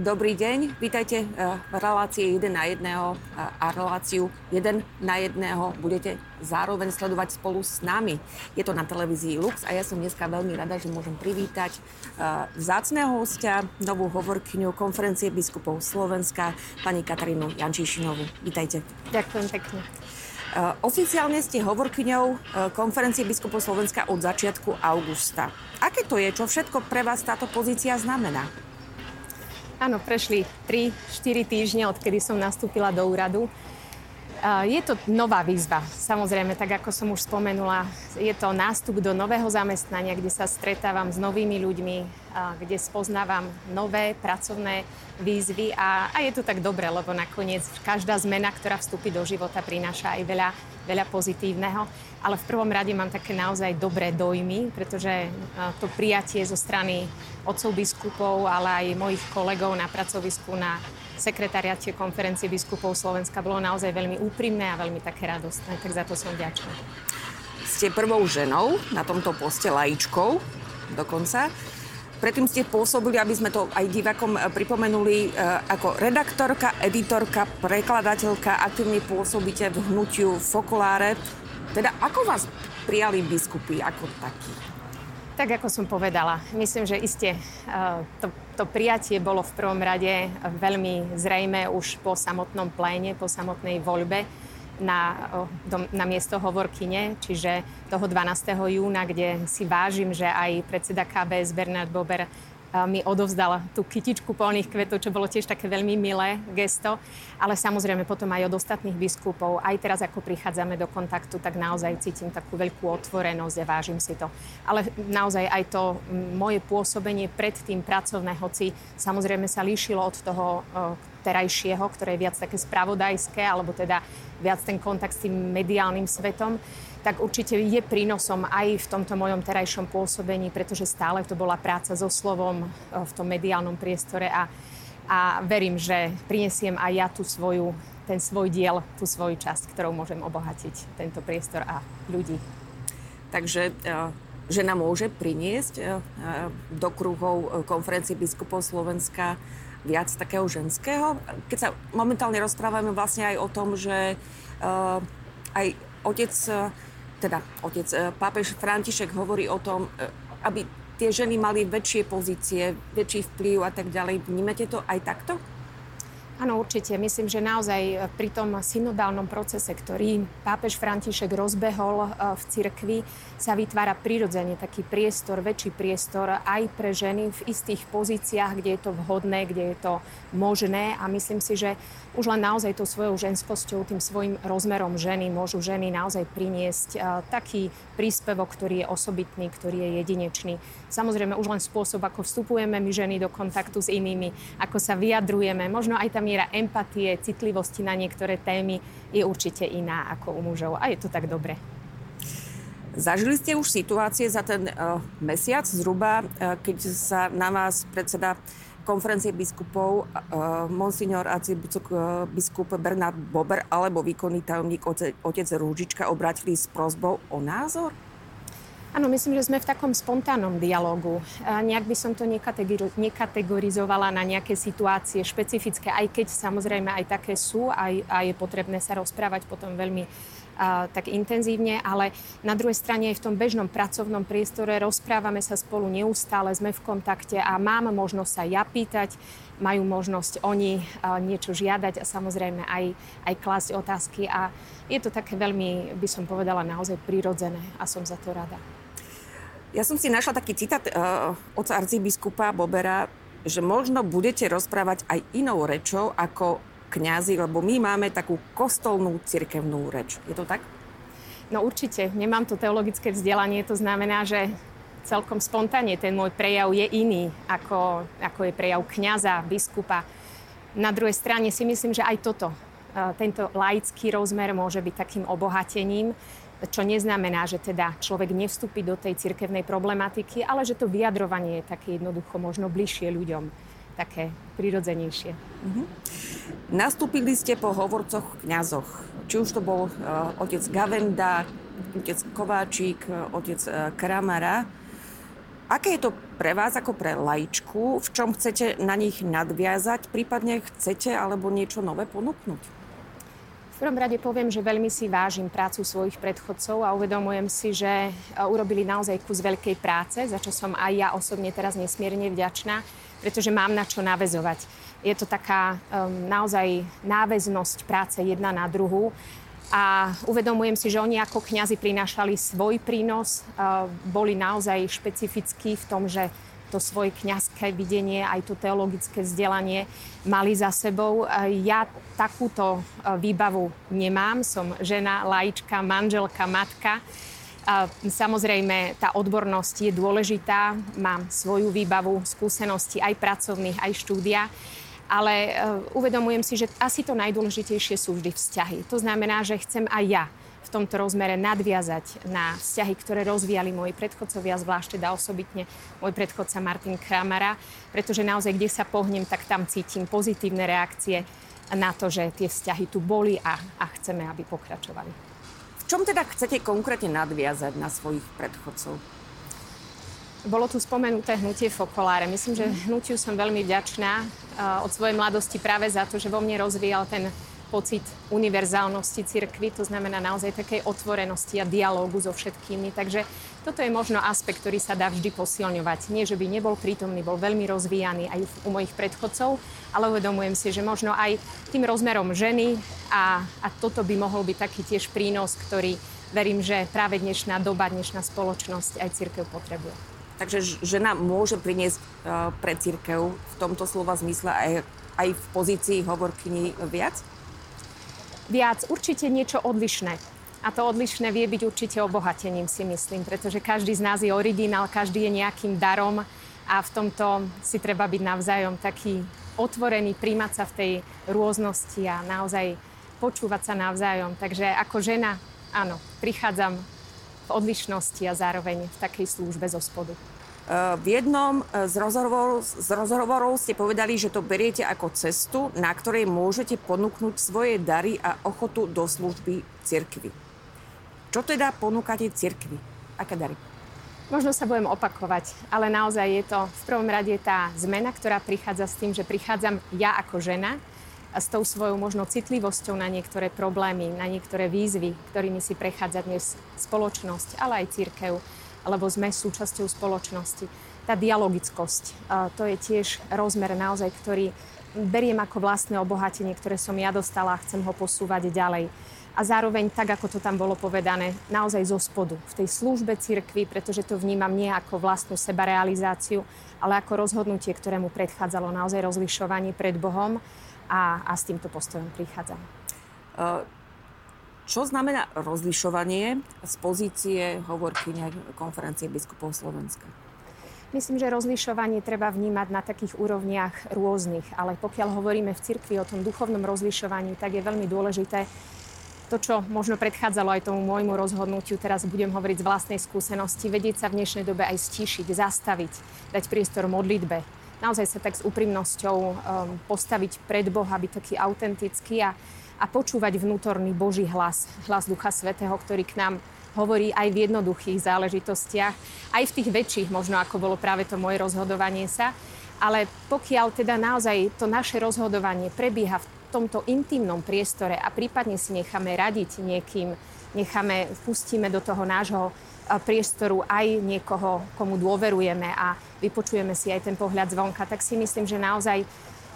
Dobrý deň, vítajte eh, v relácii 1 na 1 a reláciu 1 na 1 budete zároveň sledovať spolu s nami. Je to na televízii Lux a ja som dneska veľmi rada, že môžem privítať eh, vzácného hostia, novú hovorkyňu konferencie biskupov Slovenska, pani Katarínu Jančíšinovú. Vítajte. Ďakujem pekne. Oficiálne ste hovorkyňou konferencie biskupov Slovenska od začiatku augusta. Aké to je? Čo všetko pre vás táto pozícia znamená? Áno, prešli 3-4 týždne, odkedy som nastúpila do úradu. Je to nová výzva. Samozrejme, tak ako som už spomenula, je to nástup do nového zamestnania, kde sa stretávam s novými ľuďmi, kde spoznávam nové pracovné výzvy a, a je to tak dobre, lebo nakoniec každá zmena, ktorá vstúpi do života, prináša aj veľa, veľa pozitívneho ale v prvom rade mám také naozaj dobré dojmy, pretože to prijatie zo strany otcov biskupov, ale aj mojich kolegov na pracovisku na sekretariate konferencie biskupov Slovenska bolo naozaj veľmi úprimné a veľmi také radostné, tak za to som vďačná. Ste prvou ženou na tomto poste lajičkou dokonca. Predtým ste pôsobili, aby sme to aj divakom e, pripomenuli, e, ako redaktorka, editorka, prekladateľka, aktívne pôsobíte v hnutiu Fokuláre. Teda ako vás prijali biskupy ako takí? Tak ako som povedala, myslím, že iste eh, to, to prijatie bolo v prvom rade veľmi zrejme už po samotnom pléne, po samotnej voľbe na, na miesto hovorkyne, čiže toho 12. júna, kde si vážim, že aj predseda KBS Bernard Bober mi odovzdal tú kytičku polných kvetov, čo bolo tiež také veľmi milé gesto. Ale samozrejme potom aj od ostatných biskupov, aj teraz ako prichádzame do kontaktu, tak naozaj cítim takú veľkú otvorenosť a vážim si to. Ale naozaj aj to moje pôsobenie predtým pracovné, hoci samozrejme sa líšilo od toho terajšieho, ktoré je viac také spravodajské, alebo teda viac ten kontakt s tým mediálnym svetom, tak určite je prínosom aj v tomto mojom terajšom pôsobení, pretože stále to bola práca so slovom e, v tom mediálnom priestore a, a verím, že prinesiem aj ja tú svoju, ten svoj diel, tú svoju časť, ktorou môžem obohatiť tento priestor a ľudí. Takže uh žena môže priniesť do kruhov konferencie biskupov Slovenska viac takého ženského. Keď sa momentálne rozprávame vlastne aj o tom, že aj otec teda otec, e, pápež František hovorí o tom, e, aby tie ženy mali väčšie pozície, väčší vplyv a tak ďalej. Vnímate to aj takto? Áno, určite. Myslím, že naozaj e, pri tom synodálnom procese, ktorý pápež František rozbehol v cirkvi, sa vytvára prirodzene taký priestor, väčší priestor aj pre ženy v istých pozíciách, kde je to vhodné, kde je to možné. A myslím si, že už len naozaj tou svojou ženskosťou, tým svojim rozmerom ženy môžu ženy naozaj priniesť uh, taký príspevok, ktorý je osobitný, ktorý je jedinečný. Samozrejme už len spôsob, ako vstupujeme my ženy do kontaktu s inými, ako sa vyjadrujeme, možno aj tá miera empatie, citlivosti na niektoré témy je určite iná ako u mužov a je to tak dobre. Zažili ste už situácie za ten uh, mesiac zhruba, uh, keď sa na vás predseda konferencie biskupov uh, monsignor biskup Bernard Bober alebo výkonný tajomník otec Rúžička obratili s prozbou o názor? Áno, myslím, že sme v takom spontánnom dialogu. A nejak by som to nekategorizovala na nejaké situácie špecifické, aj keď samozrejme aj také sú a, a je potrebné sa rozprávať potom veľmi tak intenzívne, ale na druhej strane aj v tom bežnom pracovnom priestore rozprávame sa spolu neustále, sme v kontakte a mám možnosť sa ja pýtať, majú možnosť oni niečo žiadať a samozrejme aj, aj klásť otázky a je to také veľmi, by som povedala, naozaj prirodzené a som za to rada. Ja som si našla taký citát uh, od arcibiskupa Bobera, že možno budete rozprávať aj inou rečou ako kňazi, lebo my máme takú kostolnú cirkevnú reč. Je to tak? No určite. Nemám to teologické vzdelanie, to znamená, že celkom spontánne ten môj prejav je iný, ako, ako je prejav kňaza, biskupa. Na druhej strane si myslím, že aj toto, e, tento laický rozmer môže byť takým obohatením, čo neznamená, že teda človek nevstúpi do tej cirkevnej problematiky, ale že to vyjadrovanie je také jednoducho možno bližšie ľuďom také prirodzenejšie. Mm-hmm. Nastúpili ste po hovorcoch kňazoch. Či už to bol uh, otec Gavenda, otec Kováčik, uh, otec uh, Kramara. Aké je to pre vás ako pre laičku? V čom chcete na nich nadviazať? Prípadne chcete alebo niečo nové ponúknuť? Prvom rade poviem, že veľmi si vážim prácu svojich predchodcov a uvedomujem si, že e, urobili naozaj kus veľkej práce, za čo som aj ja osobne teraz nesmierne vďačná, pretože mám na čo navezovať. Je to taká um, naozaj náväznosť práce jedna na druhú a uvedomujem si, že oni ako kňazi prinášali svoj prínos, boli naozaj špecifickí v tom, že to svoje kňazské videnie, aj to teologické vzdelanie mali za sebou. Ja takúto výbavu nemám. Som žena, laička, manželka, matka. Samozrejme, tá odbornosť je dôležitá. Mám svoju výbavu, skúsenosti aj pracovných, aj štúdia ale uvedomujem si, že asi to najdôležitejšie sú vždy vzťahy. To znamená, že chcem aj ja v tomto rozmere nadviazať na vzťahy, ktoré rozvíjali moji predchodcovia, zvlášť teda osobitne môj predchodca Martin Kramara, pretože naozaj, kde sa pohnem, tak tam cítim pozitívne reakcie na to, že tie vzťahy tu boli a, a chceme, aby pokračovali. V čom teda chcete konkrétne nadviazať na svojich predchodcov? Bolo tu spomenuté hnutie Fokoláre. Myslím, že hnutiu som veľmi vďačná od svojej mladosti práve za to, že vo mne rozvíjal ten pocit univerzálnosti cirkvy, to znamená naozaj takej otvorenosti a dialógu so všetkými. Takže toto je možno aspekt, ktorý sa dá vždy posilňovať. Nie, že by nebol prítomný, bol veľmi rozvíjaný aj u mojich predchodcov, ale uvedomujem si, že možno aj tým rozmerom ženy a, a toto by mohol byť taký tiež prínos, ktorý verím, že práve dnešná doba, dnešná spoločnosť aj církev potrebuje. Takže žena môže priniesť uh, pre církev v tomto slova zmysle aj, aj v pozícii hovorkyni viac? Viac, určite niečo odlišné. A to odlišné vie byť určite obohatením, si myslím, pretože každý z nás je originál, každý je nejakým darom a v tomto si treba byť navzájom taký otvorený, príjmať sa v tej rôznosti a naozaj počúvať sa navzájom. Takže ako žena, áno, prichádzam v odlišnosti a zároveň v takej službe zo spodu. V jednom eh, z rozhovorov, z rozhovorov ste povedali, že to beriete ako cestu, na ktorej môžete ponúknuť svoje dary a ochotu do služby cirkvi. Čo teda ponúkate cirkvi? Aké dary? Možno sa budem opakovať, ale naozaj je to v prvom rade tá zmena, ktorá prichádza s tým, že prichádzam ja ako žena s tou svojou možno citlivosťou na niektoré problémy, na niektoré výzvy, ktorými si prechádza dnes spoločnosť, ale aj církev, alebo sme súčasťou spoločnosti. Tá dialogickosť, to je tiež rozmer naozaj, ktorý beriem ako vlastné obohatenie, ktoré som ja dostala a chcem ho posúvať ďalej. A zároveň, tak ako to tam bolo povedané, naozaj zo spodu, v tej službe cirkvi, pretože to vnímam nie ako vlastnú sebarealizáciu, ale ako rozhodnutie, ktorému predchádzalo naozaj rozlišovanie pred Bohom a, a s týmto postojom prichádzam. Čo znamená rozlišovanie z pozície hovorkyne konferencie biskupov Slovenska? Myslím, že rozlišovanie treba vnímať na takých úrovniach rôznych, ale pokiaľ hovoríme v cirkvi o tom duchovnom rozlišovaní, tak je veľmi dôležité to, čo možno predchádzalo aj tomu môjmu rozhodnutiu, teraz budem hovoriť z vlastnej skúsenosti, vedieť sa v dnešnej dobe aj stíšiť, zastaviť, dať priestor modlitbe, naozaj sa tak s úprimnosťou um, postaviť pred Boha, byť taký autentický a, a počúvať vnútorný Boží hlas, hlas Ducha Svetého, ktorý k nám hovorí aj v jednoduchých záležitostiach, aj v tých väčších, možno ako bolo práve to moje rozhodovanie sa. Ale pokiaľ teda naozaj to naše rozhodovanie prebieha v tomto intimnom priestore a prípadne si necháme radiť niekým, necháme, pustíme do toho nášho priestoru aj niekoho, komu dôverujeme a vypočujeme si aj ten pohľad zvonka, tak si myslím, že naozaj e,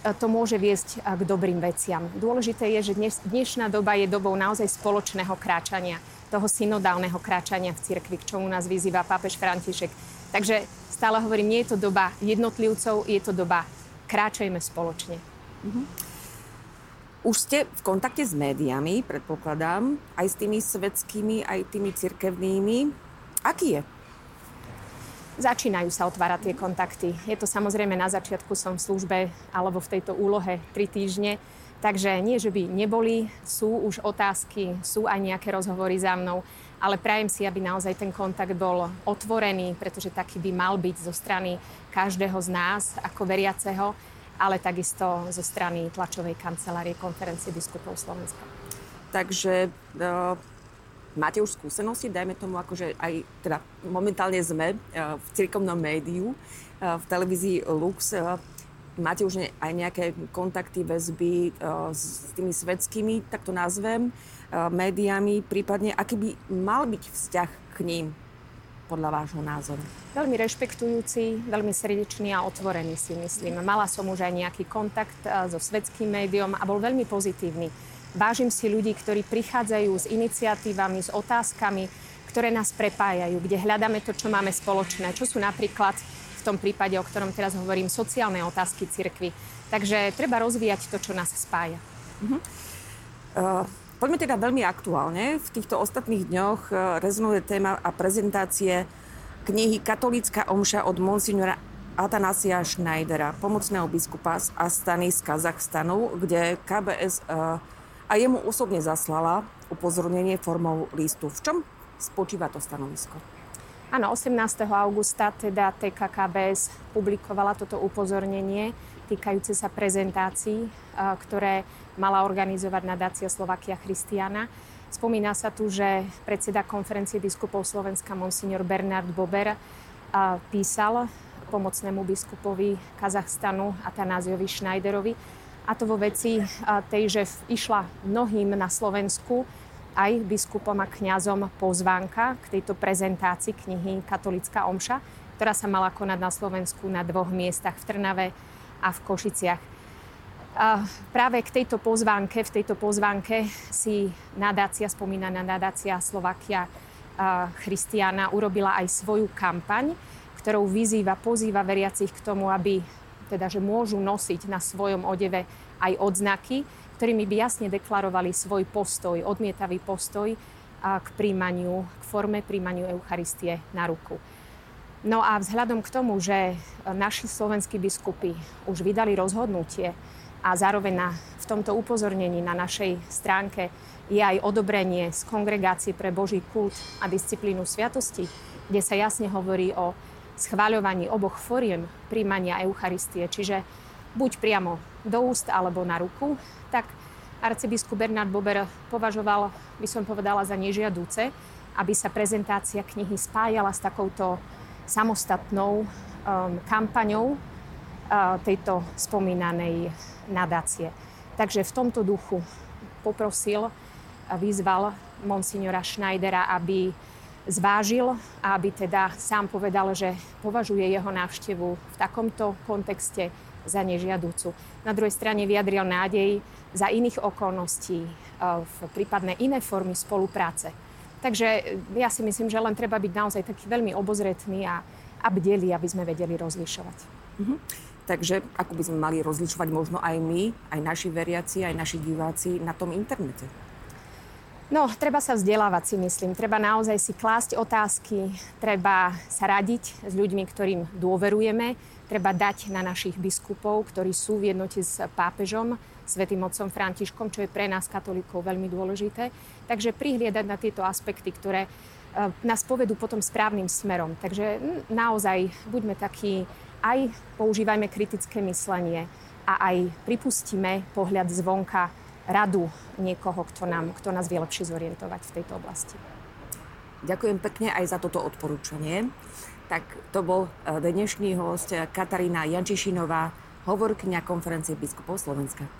to môže viesť k dobrým veciam. Dôležité je, že dnes, dnešná doba je dobou naozaj spoločného kráčania, toho synodálneho kráčania v cirkvi, k čomu nás vyzýva pápež František. Takže stále hovorím, nie je to doba jednotlivcov, je to doba kráčajme spoločne. Mm-hmm. Už ste v kontakte s médiami, predpokladám, aj s tými svetskými, aj tými cirkevnými. Aký je? Začínajú sa otvárať tie kontakty. Je to samozrejme na začiatku som v službe alebo v tejto úlohe tri týždne, takže nie, že by neboli, sú už otázky, sú aj nejaké rozhovory za mnou, ale prajem si, aby naozaj ten kontakt bol otvorený, pretože taký by mal byť zo strany každého z nás ako veriaceho, ale takisto zo strany tlačovej kancelárie konferencie biskupov Slovenska. Takže uh máte už skúsenosti, dajme tomu, akože aj teda momentálne sme v cirkovnom médiu, v televízii Lux. Máte už aj nejaké kontakty, väzby s tými svetskými, tak to nazvem, médiami, prípadne aký by mal byť vzťah k ním podľa vášho názoru? Veľmi rešpektujúci, veľmi srdečný a otvorený si myslím. Mala som už aj nejaký kontakt so svetským médiom a bol veľmi pozitívny. Vážim si ľudí, ktorí prichádzajú s iniciatívami, s otázkami, ktoré nás prepájajú, kde hľadáme to, čo máme spoločné, čo sú napríklad v tom prípade, o ktorom teraz hovorím, sociálne otázky cirkvy. Takže treba rozvíjať to, čo nás spája. Uh-huh. Uh, poďme teda veľmi aktuálne. V týchto ostatných dňoch uh, rezonuje téma a prezentácie knihy Katolícka omša od monsignora Atanásia Schneidera, pomocného biskupa z Astany z Kazachstanu, kde KBS uh, a jemu osobne zaslala upozornenie formou listu. V čom spočíva to stanovisko? Áno, 18. augusta teda TKKBS publikovala toto upozornenie týkajúce sa prezentácií, ktoré mala organizovať nadácia Slovakia Christiana. Spomína sa tu, že predseda konferencie biskupov Slovenska Monsignor Bernard Bober písal pomocnému biskupovi Kazachstanu Atanáziovi Schneiderovi, a to vo veci tej, že išla mnohým na Slovensku aj biskupom a kňazom pozvánka k tejto prezentácii knihy Katolická omša, ktorá sa mala konať na Slovensku na dvoch miestach v Trnave a v Košiciach. A práve k tejto pozvánke, v tejto pozvánke si nadácia, spomínaná nadácia Slovakia Christiana urobila aj svoju kampaň, ktorou vyzýva, pozýva veriacich k tomu, aby teda že môžu nosiť na svojom odeve aj odznaky, ktorými by jasne deklarovali svoj postoj, odmietavý postoj k príjmaniu, k forme príjmaniu Eucharistie na ruku. No a vzhľadom k tomu, že naši slovenskí biskupy už vydali rozhodnutie a zároveň na, v tomto upozornení na našej stránke je aj odobrenie z kongregácie pre Boží kult a disciplínu sviatosti, kde sa jasne hovorí o schváľovaní oboch foriem príjmania Eucharistie, čiže buď priamo do úst alebo na ruku, tak arcibiskup Bernard Bober považoval, by som povedala, za nežiadúce, aby sa prezentácia knihy spájala s takouto samostatnou um, kampaňou uh, tejto spomínanej nadácie. Takže v tomto duchu poprosil vyzval monsignora Schneidera, aby zvážil a aby teda sám povedal, že považuje jeho návštevu v takomto kontexte za nežiadúcu. Na druhej strane vyjadril nádej za iných okolností, e, v prípadné iné formy spolupráce. Takže ja si myslím, že len treba byť naozaj taký veľmi obozretný a, a bdeli, aby sme vedeli rozlišovať. Mm-hmm. Takže ako by sme mali rozlišovať možno aj my, aj naši veriaci, aj naši diváci na tom internete? No, treba sa vzdelávať si myslím. Treba naozaj si klásť otázky, treba sa radiť s ľuďmi, ktorým dôverujeme, treba dať na našich biskupov, ktorí sú v jednote s pápežom, svätým otcom Františkom, čo je pre nás katolíkov veľmi dôležité. Takže prihliadať na tieto aspekty, ktoré e, nás povedú potom správnym smerom. Takže naozaj buďme takí, aj používajme kritické myslenie a aj pripustíme pohľad zvonka radu niekoho, kto, nám, kto nás vie lepšie zorientovať v tejto oblasti. Ďakujem pekne aj za toto odporúčanie. Tak to bol e, dnešný host Katarína Jančišinová, hovorkyňa konferencie biskupov Slovenska.